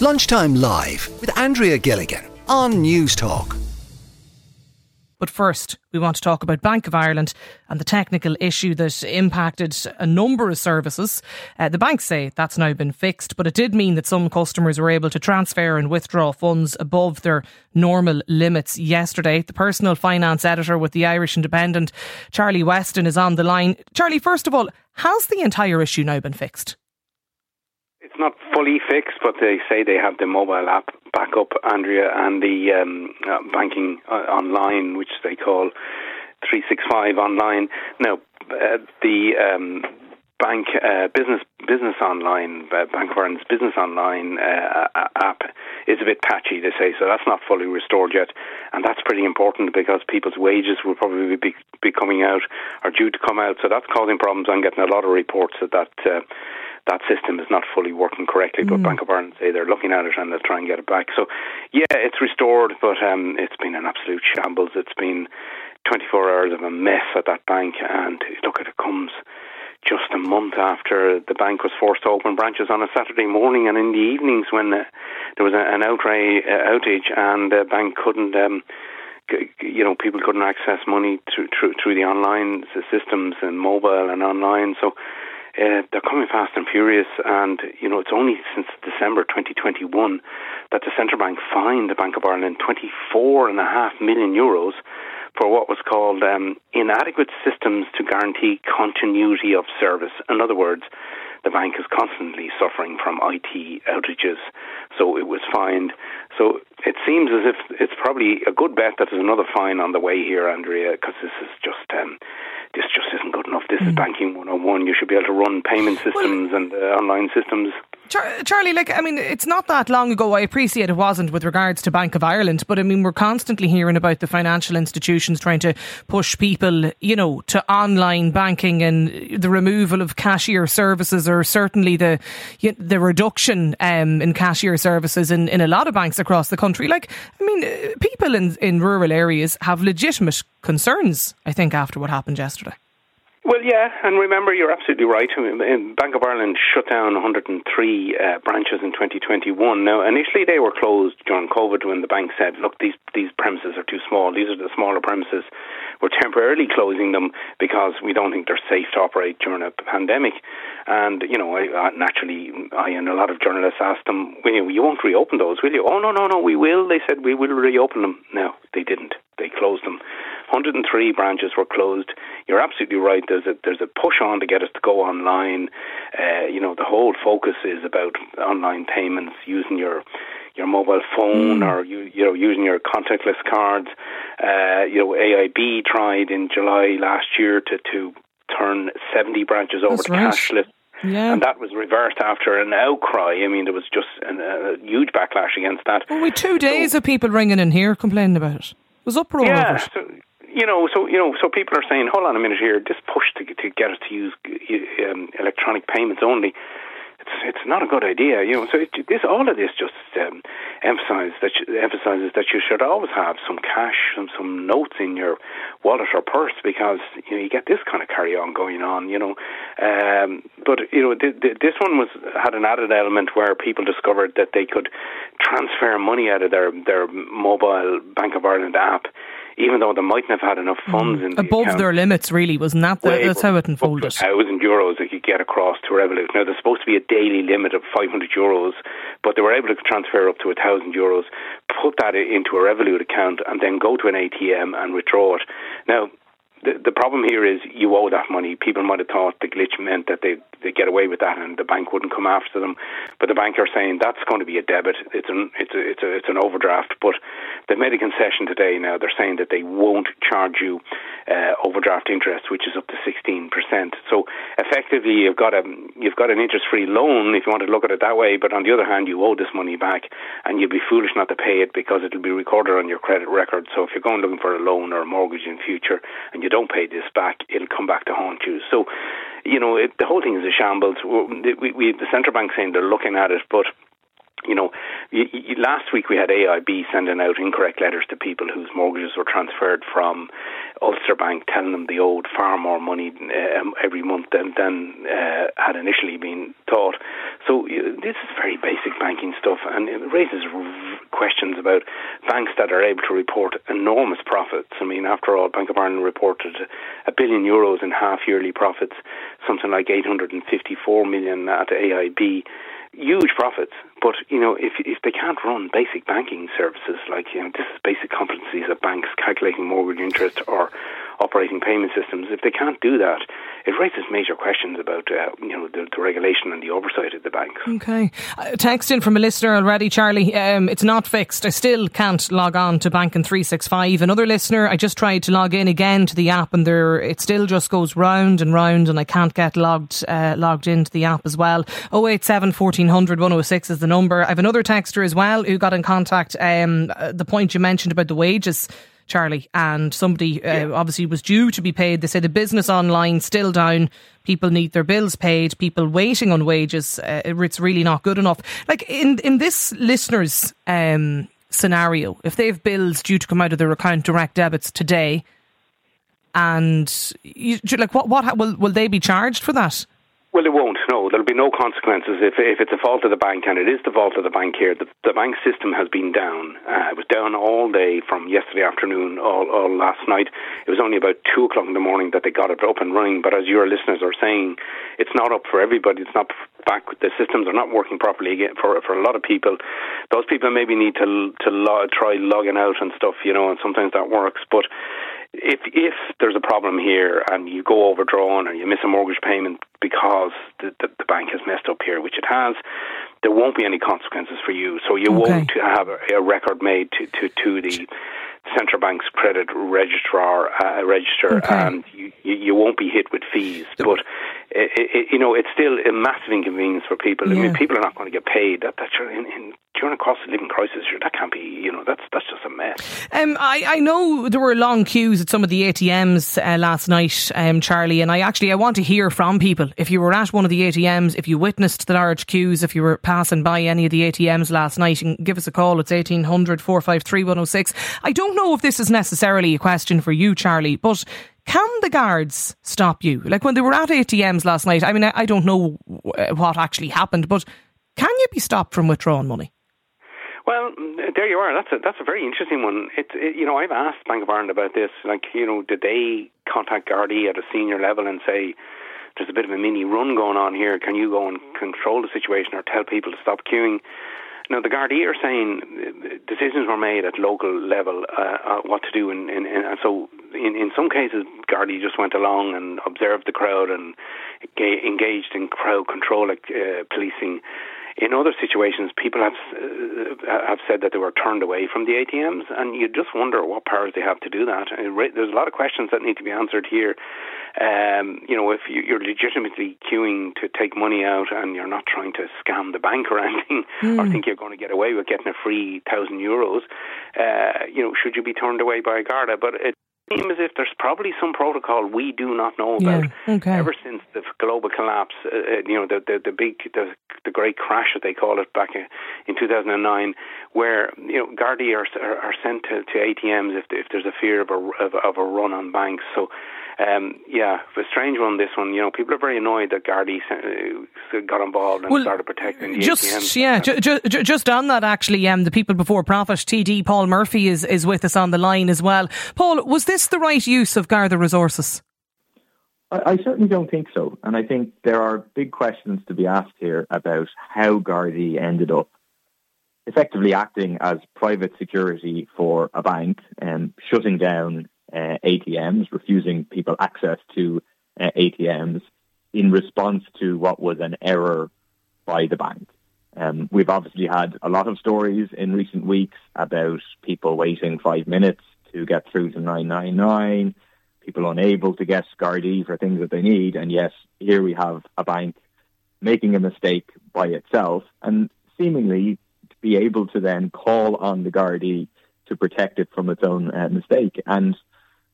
Lunchtime Live with Andrea Gilmartin on Newstalk. But first, we want to talk about Bank of Ireland and the technical issue that impacted a number of services. Uh, the banks say that's now been fixed, but it did mean that some customers were able to transfer and withdraw funds above their normal limits yesterday. The personal finance editor with the Irish Independent, Charlie Weston, is on the line. Charlie, first of all, has the entire issue now been fixed? Not fully fixed, but they say they have the mobile app back up, Andrea, and the um, uh, banking uh, online, which they call 365 online. Now, uh, the um, bank uh, business business online uh, Bank of business online uh, app is a bit patchy. They say so. That's not fully restored yet, and that's pretty important because people's wages will probably be be coming out or due to come out. So that's causing problems. I'm getting a lot of reports that that that system is not fully working correctly. But mm. Bank of Ireland say they're looking at it and they'll try and get it back. So, yeah, it's restored, but um, it's been an absolute shambles. It's been 24 hours of a mess at that bank, and look, at it comes just a month after the bank was forced to open branches on a Saturday morning and in the evenings when uh, there was a, an outrage, uh, outage and the bank couldn't. Um, you know, people couldn't access money through, through through the online systems and mobile and online. So uh, they're coming fast and furious, and you know it's only since December 2021 that the central bank fined the Bank of Ireland 24 and a half million euros for what was called um, inadequate systems to guarantee continuity of service. In other words, the bank is constantly suffering from IT outages, so it was fined. So it seems as if it's probably a good bet that there's another fine on the way here, Andrea, because this is just um, this just isn't good enough. This mm. is banking 101. You should be able to run payment systems well, and uh, online systems Char- Charlie, like, I mean, it's not that long ago. I appreciate it wasn't with regards to Bank of Ireland, but I mean, we're constantly hearing about the financial institutions trying to push people, you know, to online banking and the removal of cashier services, or certainly the the reduction um, in cashier services in, in a lot of banks across the country. Like, I mean, uh, people in in rural areas have legitimate concerns. I think after what happened yesterday. Well, yeah, and remember, you're absolutely right. Bank of Ireland shut down 103 uh, branches in 2021. Now, initially they were closed during COVID when the bank said, "Look, these these premises are too small. These are the smaller premises. We're temporarily closing them because we don't think they're safe to operate during a pandemic." And you know, I, naturally, I and a lot of journalists asked them, well, "You won't reopen those, will you?" "Oh no, no, no, we will." They said, "We will reopen them." No, they didn't. They closed them. 103 branches were closed. You're absolutely right. There's a there's a push on to get us to go online. Uh, you know, the whole focus is about online payments using your your mobile phone mm. or you you know using your contactless cards. Uh, you know, AIB tried in July last year to to turn 70 branches over That's to right. cashless. Yeah. And that was reversed after an outcry. I mean, there was just an, a huge backlash against that. Well, we two days so, of people ringing in here complaining about it. It was uproar yeah, over it. So, you know, so you know, so people are saying, hold on a minute here, this push to to get us to use um, electronic payments only. It's it's not a good idea, you know. So it, this all of this just um, emphasizes that you, emphasizes that you should always have some cash and some notes in your wallet or purse because you know you get this kind of carry on going on, you know. Um, but you know, th- th- this one was had an added element where people discovered that they could transfer money out of their their mobile Bank of Ireland app even though they mightn't have had enough funds mm. in the above account, their limits, really, wasn't that? The, that's how it unfolded. Thousand euros they could get across to Revolut. Now there's supposed to be a daily limit of 500 euros, but they were able to transfer up to thousand euros, put that into a Revolut account, and then go to an ATM and withdraw it. Now the, problem here is you owe that money. People might have thought the glitch meant that they they get away with that and the bank wouldn't come after them, but the bank are saying that's going to be a debit. It's an it's a, it's a, it's an overdraft. But they made a concession today. Now they're saying that they won't charge you uh, overdraft interest, which is up to sixteen percent. So effectively, you've got a you've got an interest free loan if you want to look at it that way. But on the other hand, you owe this money back, and you'd be foolish not to pay it because it'll be recorded on your credit record. So if you're going looking for a loan or a mortgage in future and you you don't pay this back, it'll come back to haunt you. So, you know, it, the whole thing is a shambles. We, we, the central bank saying they're looking at it, but you know, last week we had AIB sending out incorrect letters to people whose mortgages were transferred from Ulster Bank, telling them they owed far more money um, every month than, than uh, had initially been thought. So uh, this is very basic banking stuff, and it raises questions about banks that are able to report enormous profits. I mean, after all, Bank of Ireland reported a billion euros in half yearly profits, something like 854 million at AIB huge profits. But you know, if if they can't run basic banking services like you know, this is basic competencies of banks calculating mortgage interest or operating payment systems, if they can't do that, it raises major questions about uh, you know the, the, regulation and the oversight of the banks. Okay, uh, text in from a listener already, Charlie. Um, it's not fixed. I still can't log on to Banking three six five. Another listener, I just tried to log in again to the app, and there it still just goes round and round, and I can't get logged uh, logged into the app as well. 087 1400 106 is the number. I have another texter as well who got in contact. Um, uh, the point you mentioned about the wages. Charlie, and somebody uh, obviously was due to be paid. They say the business online still down. People need their bills paid. People waiting on wages. Uh, it's really not good enough. Like in in this listeners' um, scenario, if they have bills due to come out of their account direct debits today, and you, like what what will will they be charged for that? Well, it won't. No, there'll be no consequences if if it's a fault of the bank, and it is the fault of the bank here. The, the bank system has been down. Uh, it was down all day from yesterday afternoon, all, all last night. It was only about two o'clock in the morning that they got it up and running. But as your listeners are saying, it's not up for everybody. It's not back. The systems are not working properly again for for a lot of people. Those people maybe need to to try logging out and stuff, you know, and sometimes that works, but if if there's a problem here and you go overdrawn or you miss a mortgage payment because the, the, the bank has messed up here, which it has, there won't be any consequences for you. So you okay. won't have a, a, record made to, to, to the central bank's credit registrar uh, register, okay. and you, you won't be hit with fees. But it, it, you know, it's still a massive inconvenience for people. Yeah. I mean, people are not going to get paid. That, that's in, in during a cost of living crisis, that can't be. You know, that's that's just a mess. Um, I I know there were long queues at some of the ATMs uh, last night, um, Charlie, and I actually I want to hear from people. If you were at one of the ATMs, if you witnessed the large queues, if you were passing by any of the ATMs last night, can give us a call. It's 1800 453 106. I don't know if this is necessarily a question for you, Charlie, but can the guards stop you? Like when they were at ATMs last night, I mean, I, I don't know what actually happened, but can you be stopped from withdrawing money? Well, there you are. That's a that's a very interesting one. It, it, you know I've asked Bank of Ireland about this. Like you know, did they contact Gardaí at a senior level and say there's a bit of a mini run going on here? Can you go and control the situation or tell people to stop queuing? Now, the Gardaí are saying uh, decisions were made at local level uh, uh, what to do, and, and, and so in, in some cases, Gardaí just went along and observed the crowd and engaged in crowd control uh, policing. In other situations, people have uh, have said that they were turned away from the ATMs, and you just wonder what powers they have to do that. There's a lot of questions that need to be answered here. Um, you know, if you're legitimately queuing to take money out and you're not trying to scam the bank or anything, mm. or hmm. think you're going to get away with getting a free thousand euros, uh, you know, should you be turned away by a Garda? But it seems as if there's probably some protocol we do not know about. Yeah, okay. Ever since the global collapse, uh, uh, you know, the, the the big the the great crash that they call it back in 2009, where you know Gardaí are, are, are sent to, to ATMs if if there's a fear of a of, of a run on banks. So um, yeah, a strange one. This one, you know, people are very annoyed that Gardaí uh, got involved and well, started protecting the just, ATMs. Yeah, ju- ju- just on that, actually, um, the people before profit, TD Paul Murphy is is with us on the line as well. Paul, was this the right use of Garda resources? I, I certainly don't think so, and I think there are big questions to be asked here about how Gardaí ended up effectively acting as private security for a bank and shutting down uh, ATMs, refusing people access to uh, ATMs in response to what was an error by the bank. Um, we've obviously had a lot of stories in recent weeks about people waiting five minutes to get through to 999, people unable to get Gardaí for things that they need, and yes, here we have a bank making a mistake by itself and seemingly to be able to then call on the Gardaí to protect it from its own uh, mistake. And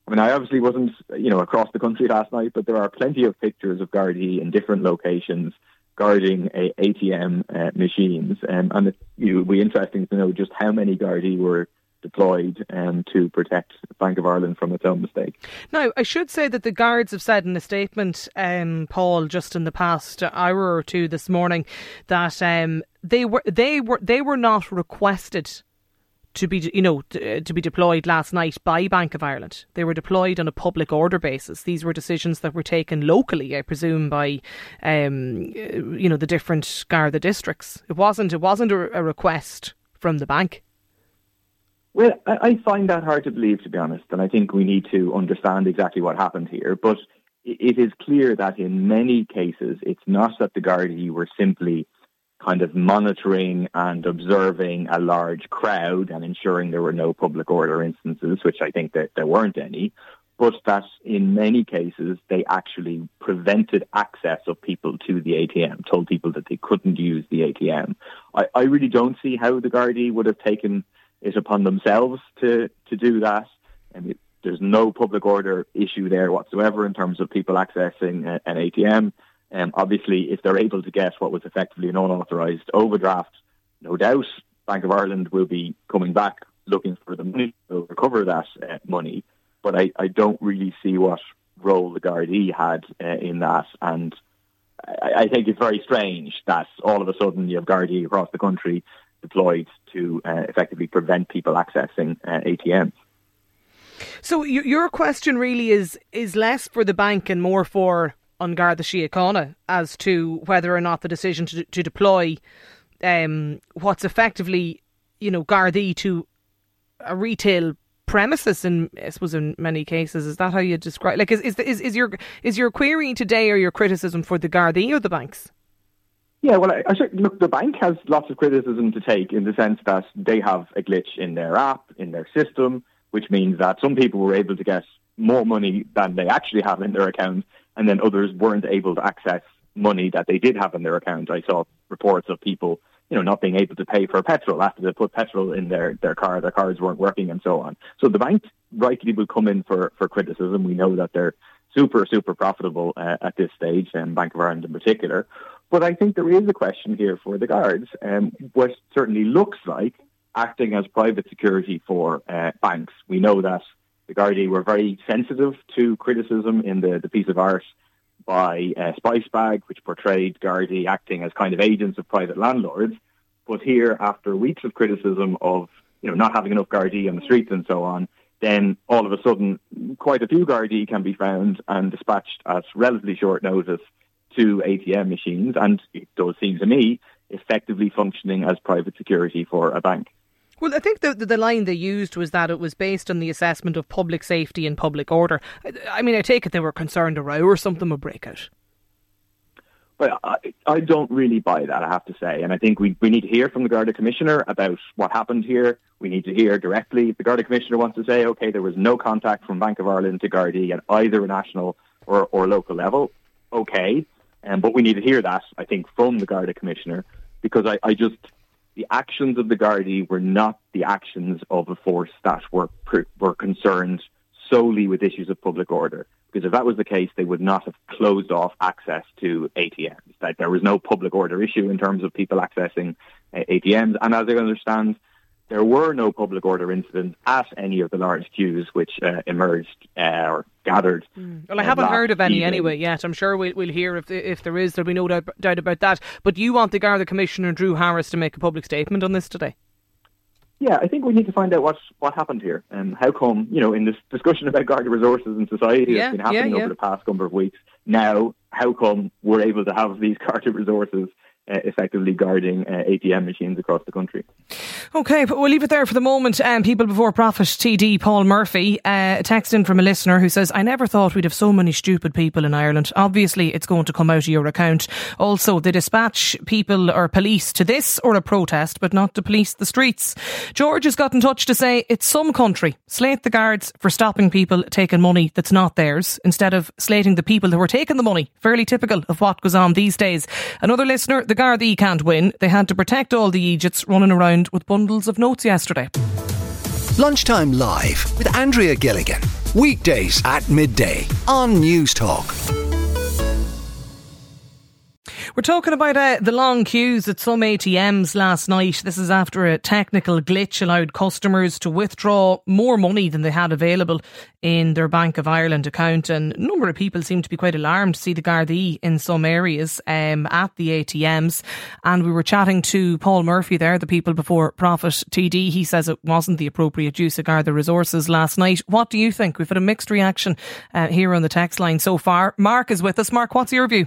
I mean, I obviously wasn't, you know, across the country last night, but there are plenty of pictures of Gardaí in different locations guarding a ATM uh, machines, um, and it would be interesting to know just how many Gardaí were deployed um, to protect Bank of Ireland from its own mistake. Now, I should say that the guards have said in a statement, um, Paul, just in the past hour or two this morning, that um, they were they were they were not requested to be you know to, to, be deployed last night by Bank of Ireland. They were deployed on a public order basis. These were decisions that were taken locally, I presume, by um, you know the different Garda districts. It wasn't it wasn't a, a request from the bank. Well, I find that hard to believe, to be honest, and I think we need to understand exactly what happened here. But it is clear that in many cases, it's not that the Gardaí were simply kind of monitoring and observing a large crowd and ensuring there were no public order instances, which I think that there weren't any, but that in many cases they actually prevented access of people to the ATM, told people that they couldn't use the ATM. I, I really don't see how the Gardaí would have taken it upon themselves to, to do that. Mean, there's no public order issue there whatsoever in terms of people accessing a, an ATM. Um, obviously, if they're able to get what was effectively an unauthorised overdraft, no doubt Bank of Ireland will be coming back looking for the money to recover that uh, money. But I, I don't really see what role the Gardaí had uh, in that. And I, I, think it's very strange that all of a sudden you have Gardaí across the country deployed to uh, effectively prevent people accessing uh, ATMs. So your question really is is less for the bank and more for An Garda Síochána as to whether or not the decision to, to deploy um, what's effectively, you know, Gardaí to a retail premises in I suppose in many cases is that how you describe like is is is, is your is your query today or your criticism for the Gardaí or the banks? Yeah, well, I, I look, the bank has lots of criticism to take in the sense that they have a glitch in their app, in their system, which means that some people were able to get more money than they actually have in their account and then others weren't able to access money that they did have in their account. I saw reports of people, you know, not being able to pay for petrol after they put petrol in their, their car, their cars weren't working and so on. So the bank rightly will come in for, for criticism. We know that they're super, super profitable uh, at this stage, and Bank of Ireland in particular. But I think there is a question here for the guards, um, what certainly looks like acting as private security for uh, banks. We know that the Gardaí were very sensitive to criticism in the, the piece of art by uh, Spice Bag, which portrayed Gardaí acting as kind of agents of private landlords. But here, after weeks of criticism of you know not having enough Gardaí on the streets and so on, then all of a sudden, quite a few Gardaí can be found and dispatched at relatively short notice to ATM machines, and it does seem to me effectively functioning as private security for a bank. Well, I think the, the, line they used was that it was based on the assessment of public safety and public order. I, I mean, I take it they were concerned a row or something would break out. But I, I don't really buy that, I have to say. And I think we, we need to hear from the Garda Commissioner about what happened here. We need to hear directly. If the Garda Commissioner wants to say, okay, there was no contact from Bank of Ireland to Gardaí at either a national or, or local level, okay. Um, but we need to hear that, I think, from the Garda Commissioner because I, I just the actions of the Gardaí were not the actions of a force that were were concerned solely with issues of public order. Because if that was the case, they would not have closed off access to ATMs. That there was no public order issue in terms of people accessing uh, ATMs. And as I understand, there were no public order incidents at any of the large queues which uh, emerged uh, or gathered. Mm. Well, I haven't heard of any evening. anyway yet. I'm sure we'll, we'll hear if if there is. There'll be no doubt, doubt about that. But you want the Garda Commissioner Drew Harris to make a public statement on this today? Yeah, I think we need to find out what what happened here and how come you know in this discussion about Garda resources and society yeah, that's been happening yeah, yeah. over the past number of weeks. Now, how come we're able to have these Garda resources uh, effectively guarding uh, ATM machines across the country. Okay, but we'll leave it there for the moment. Um, People Before Profit TD Paul Murphy, uh, text in from a listener who says, I never thought we'd have so many stupid people in Ireland. Obviously, it's going to come out of your account. Also, they dispatch people or police to this or a protest, but not to police the streets. George has got in touch to say it's some country. Slate the guards for stopping people taking money that's not theirs instead of slating the people who are taking the money. Fairly typical of what goes on these days. Another listener, the Gardaí can't win. They had to protect all the Egypts running around with bundles of notes yesterday. Lunchtime Live with Andrea Gilmartin. Weekdays at midday on Newstalk. We're talking about uh, the long queues at some ATMs last night. This is after a technical glitch allowed customers to withdraw more money than they had available in their Bank of Ireland account. And a number of people seem to be quite alarmed to see the Gardaí in some areas um, at the ATMs. And we were chatting to Paul Murphy there, the people before Profit TD. He says it wasn't the appropriate use of Garda resources last night. What do you think? We've had a mixed reaction uh, here on the text line so far. Mark is with us. Mark, what's your view?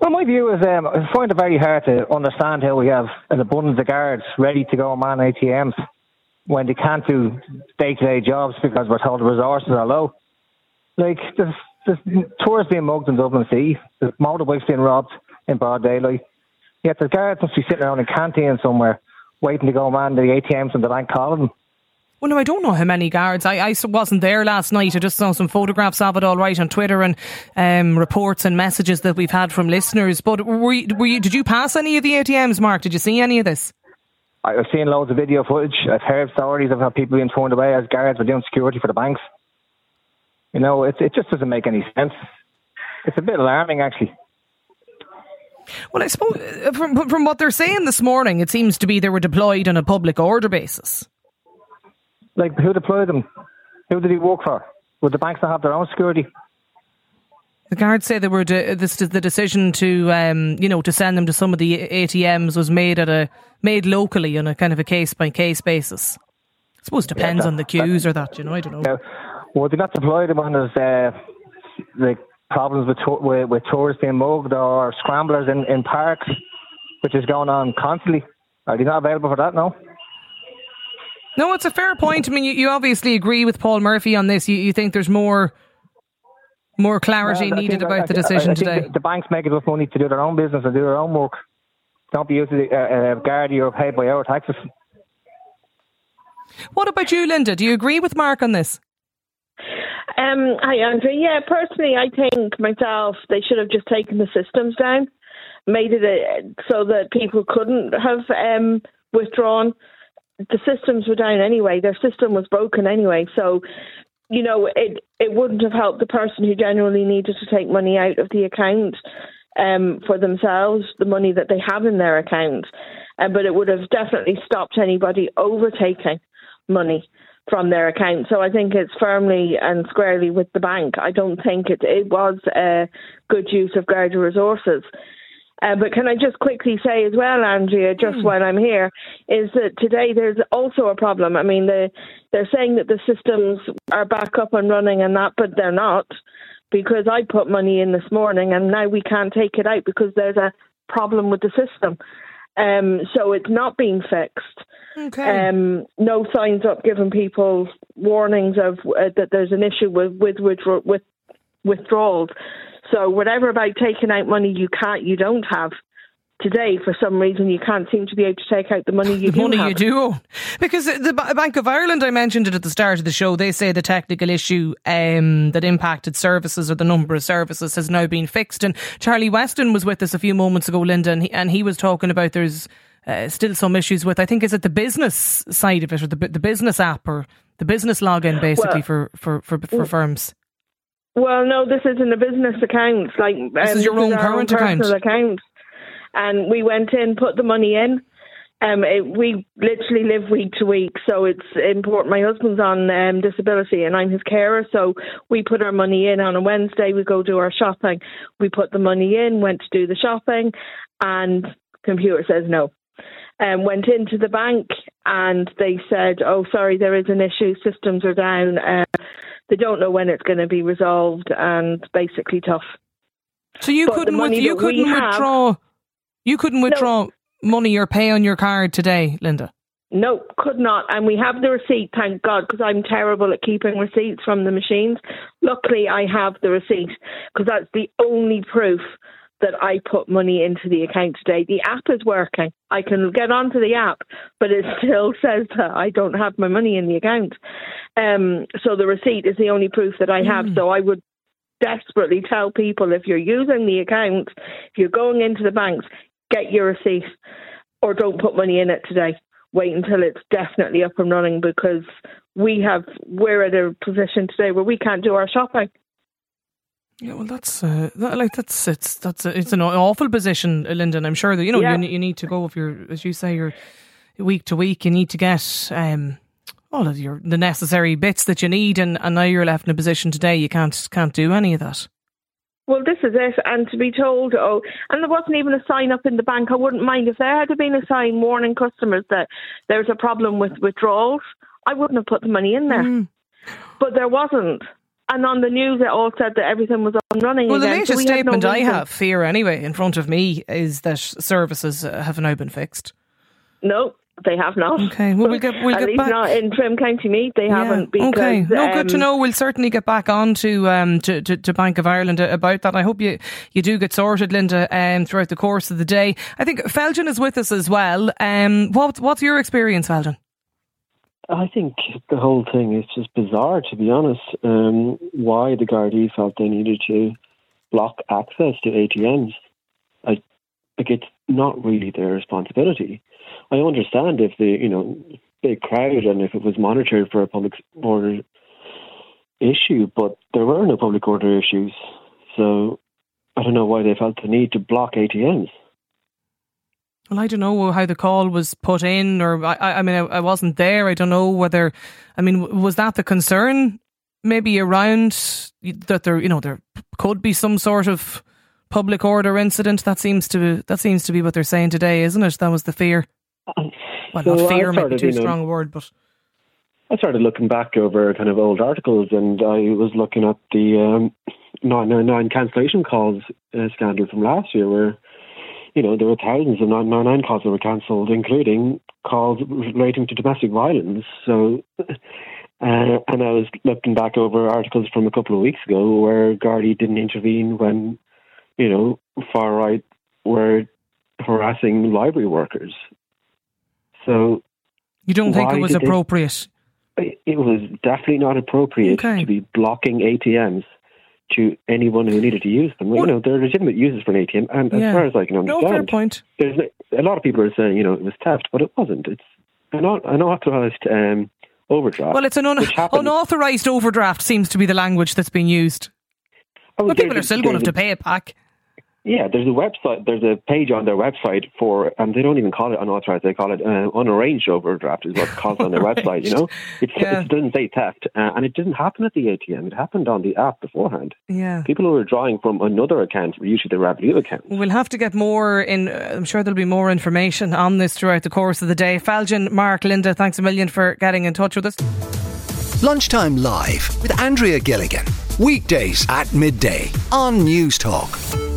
Well, my view is um, I find it very hard to understand how we have an abundance of guards ready to go man ATMs when they can't do day-to-day jobs because we're told the resources are low. Like, there's, there's being mugged in Dublin Sea, there's motorbikes being robbed in broad daylight. Yet the guards must be sitting around in canteen somewhere waiting to go man the ATMs and the bank calling them. Well, no, I don't know how many guards. I, I wasn't there last night. I just saw some photographs of it all right on Twitter and um, reports and messages that we've had from listeners. But were you, were you, did you pass any of the ATMs, Mark? Did you see any of this? I've seen loads of video footage. I've heard stories of how people being thrown away as guards were doing security for the banks. You know, it, it just doesn't make any sense. It's a bit alarming, actually. Well, I suppose uh, from, from what they're saying this morning, it seems to be they were deployed on a public order basis. Like, who deployed them? Who did he work for? Would the banks not have their own security? The guards say they were de- this the decision to um, you know to send them to some of the ATMs was made at a made locally on a kind of a case by case basis. I suppose it depends yeah, that, on the queues that, or that you know I don't know. Yeah. Would they not deploy them when there's uh, like problems with, to- with, with tourists being mugged or scramblers in, in parks, which is going on constantly? Are they not available for that? No. No, it's a fair point. I mean, you, you obviously agree with Paul Murphy on this. You, you think there's more more clarity well, needed about I, the decision I, I today. The, the, banks make enough money to do their own business and do their own work. Don't be used to uh, uh, guard or paid by our taxes. What about you, Linda? Do you agree with Mark on this? Um, hi, Andrew. Yeah, personally, I think myself they should have just taken the systems down, made it a, so that people couldn't have um, withdrawn the systems were down anyway. Their system was broken anyway. So, you know, it it wouldn't have helped the person who genuinely needed to take money out of the account um, for themselves, the money that they have in their account. Uh, but it would have definitely stopped anybody overtaking money from their account. So I think it's firmly and squarely with the bank. I don't think it, it was a good use of Garda resources. Uh, but can I just quickly say as well, Andrea, just mm. while I'm here, is that today there's also a problem. I mean, they, they're saying that the systems are back up and running and that, but they're not because I put money in this morning and now we can't take it out because there's a problem with the system. Um, so it's not being fixed. Okay. Um, no signs up giving people warnings of uh, that there's an issue with with, with, with withdrawals. So whatever about taking out money you can't, you don't have today for some reason you can't seem to be able to take out the money you the do money have. you do own. Because the Bank of Ireland I mentioned it at the start of the show they say the technical issue um, that impacted services or the number of services has now been fixed. And Charlie Weston was with us a few moments ago Linda and he, and he was talking about there's uh, still some issues with I think is it the business side of it or the the business app or the business login basically well, for, for, for, for firms well, no, this isn't a business account. Like this um, is your own current own account. account. And we went in, put the money in. Um, it, we literally live week to week, so it's important. My husband's on um, disability, and I'm his carer. So we put our money in on a Wednesday. We go do our shopping. We put the money in, went to do the shopping, and computer says no. Um, went into the bank, and they said, "Oh, sorry, there is an issue. Systems are down." Uh, they don't know when it's going to be resolved, and basically tough. So you but couldn't with, you couldn't withdraw have, you couldn't withdraw no, money or pay on your card today, Linda. No, could not. And we have the receipt, thank God, because I'm terrible at keeping receipts from the machines. Luckily, I have the receipt because that's the only proof that I put money into the account today. The app is working. I can get onto the app, but it still says that I don't have my money in the account. Um, so the receipt is the only proof that I have. Mm. So I would desperately tell people if you're using the account, if you're going into the banks, get your receipt or don't put money in it today. Wait until it's definitely up and running because we have we're at a position today where we can't do our shopping. Yeah, well, that's uh, that, like that's it's that's it's an awful position, Linda. I'm sure that you know Yeah. you, you need to go if you're as you say you're week to week. You need to get um, all of your the necessary bits that you need, and, and now you're left in a position today you can't can't do any of that. Well, this is it. And to be told, oh, and there wasn't even a sign up in the bank. I wouldn't mind if there had been a sign warning customers that there's a problem with withdrawals. I wouldn't have put the money in there. Mm. But there wasn't. And on the news, it all said that everything was up and running Well, the again. so latest we had no statement I have here anyway in front of me is that services uh, have now been fixed. No, they have not. Okay, well, we'll get- we'll At get least back- not in Trim County Meath. They haven't. Because, okay, no, good to um, know. We'll certainly get back on to, um, to, to, to Bank of Ireland about that. I hope you, you do get sorted, Linda, um, throughout the course of the day. I think Felgen is with us as well. Um, what, what's your experience, Felgen? I think the whole thing is just bizarre, to be honest. Um, why the Gardaí felt they needed to block access to ATMs, I, like it's not really their responsibility. I understand if the you know big crowd and if it was monitored for a public order issue, but there were no public order issues, so I don't know why they felt the need to block ATMs. Well, I don't know how the call was put in, or I, I mean, I, I wasn't there. I don't know whether, I mean, was that the concern maybe around that there, you know, there could be some sort of public order incident? That seems to that seems to be what they're saying today, isn't it? That was the fear. Well, So not I fear, maybe too you know, strong a word, but I started looking back over kind of old articles, and I was looking at the um, 999 cancellation calls uh, scandal from last year, where you know there were thousands of 999 calls that were cancelled, including calls relating to domestic violence. So, uh, and I was looking back over articles from a couple of weeks ago where Gardaí didn't intervene when you know far right were harassing library workers. So you don't think it was appropriate? it it was definitely not appropriate Okay. to be blocking ATMs to anyone who needed to use them. Well- you know, they're legitimate uses for an ATM, and Yeah. as far as I can understand, No, fair point. there's a lot of people are saying, you know, it was theft, but it wasn't. It's an un- unauthorized um, overdraft. Well, it's an un- unauthorized overdraft. Seems to be the language that's being used. Oh, But people are still going to have to pay it back. Yeah, there's a website. There's a page on their website for, and they don't even call it unauthorized. They call it uh, unarranged overdraft. Is what's called on their website. You know, it's, Yeah. it doesn't say theft, uh, and it didn't happen at the ATM. It happened on the app beforehand. Yeah. People who were drawing from another account, usually the Revolut account. We'll have to get more in. Uh, I'm sure there'll be more information on this throughout the course of the day. Falcon, Mark, Linda, thanks a million for getting in touch with us. Lunchtime Live with Andrea Gilmartin. Weekdays at midday on Newstalk.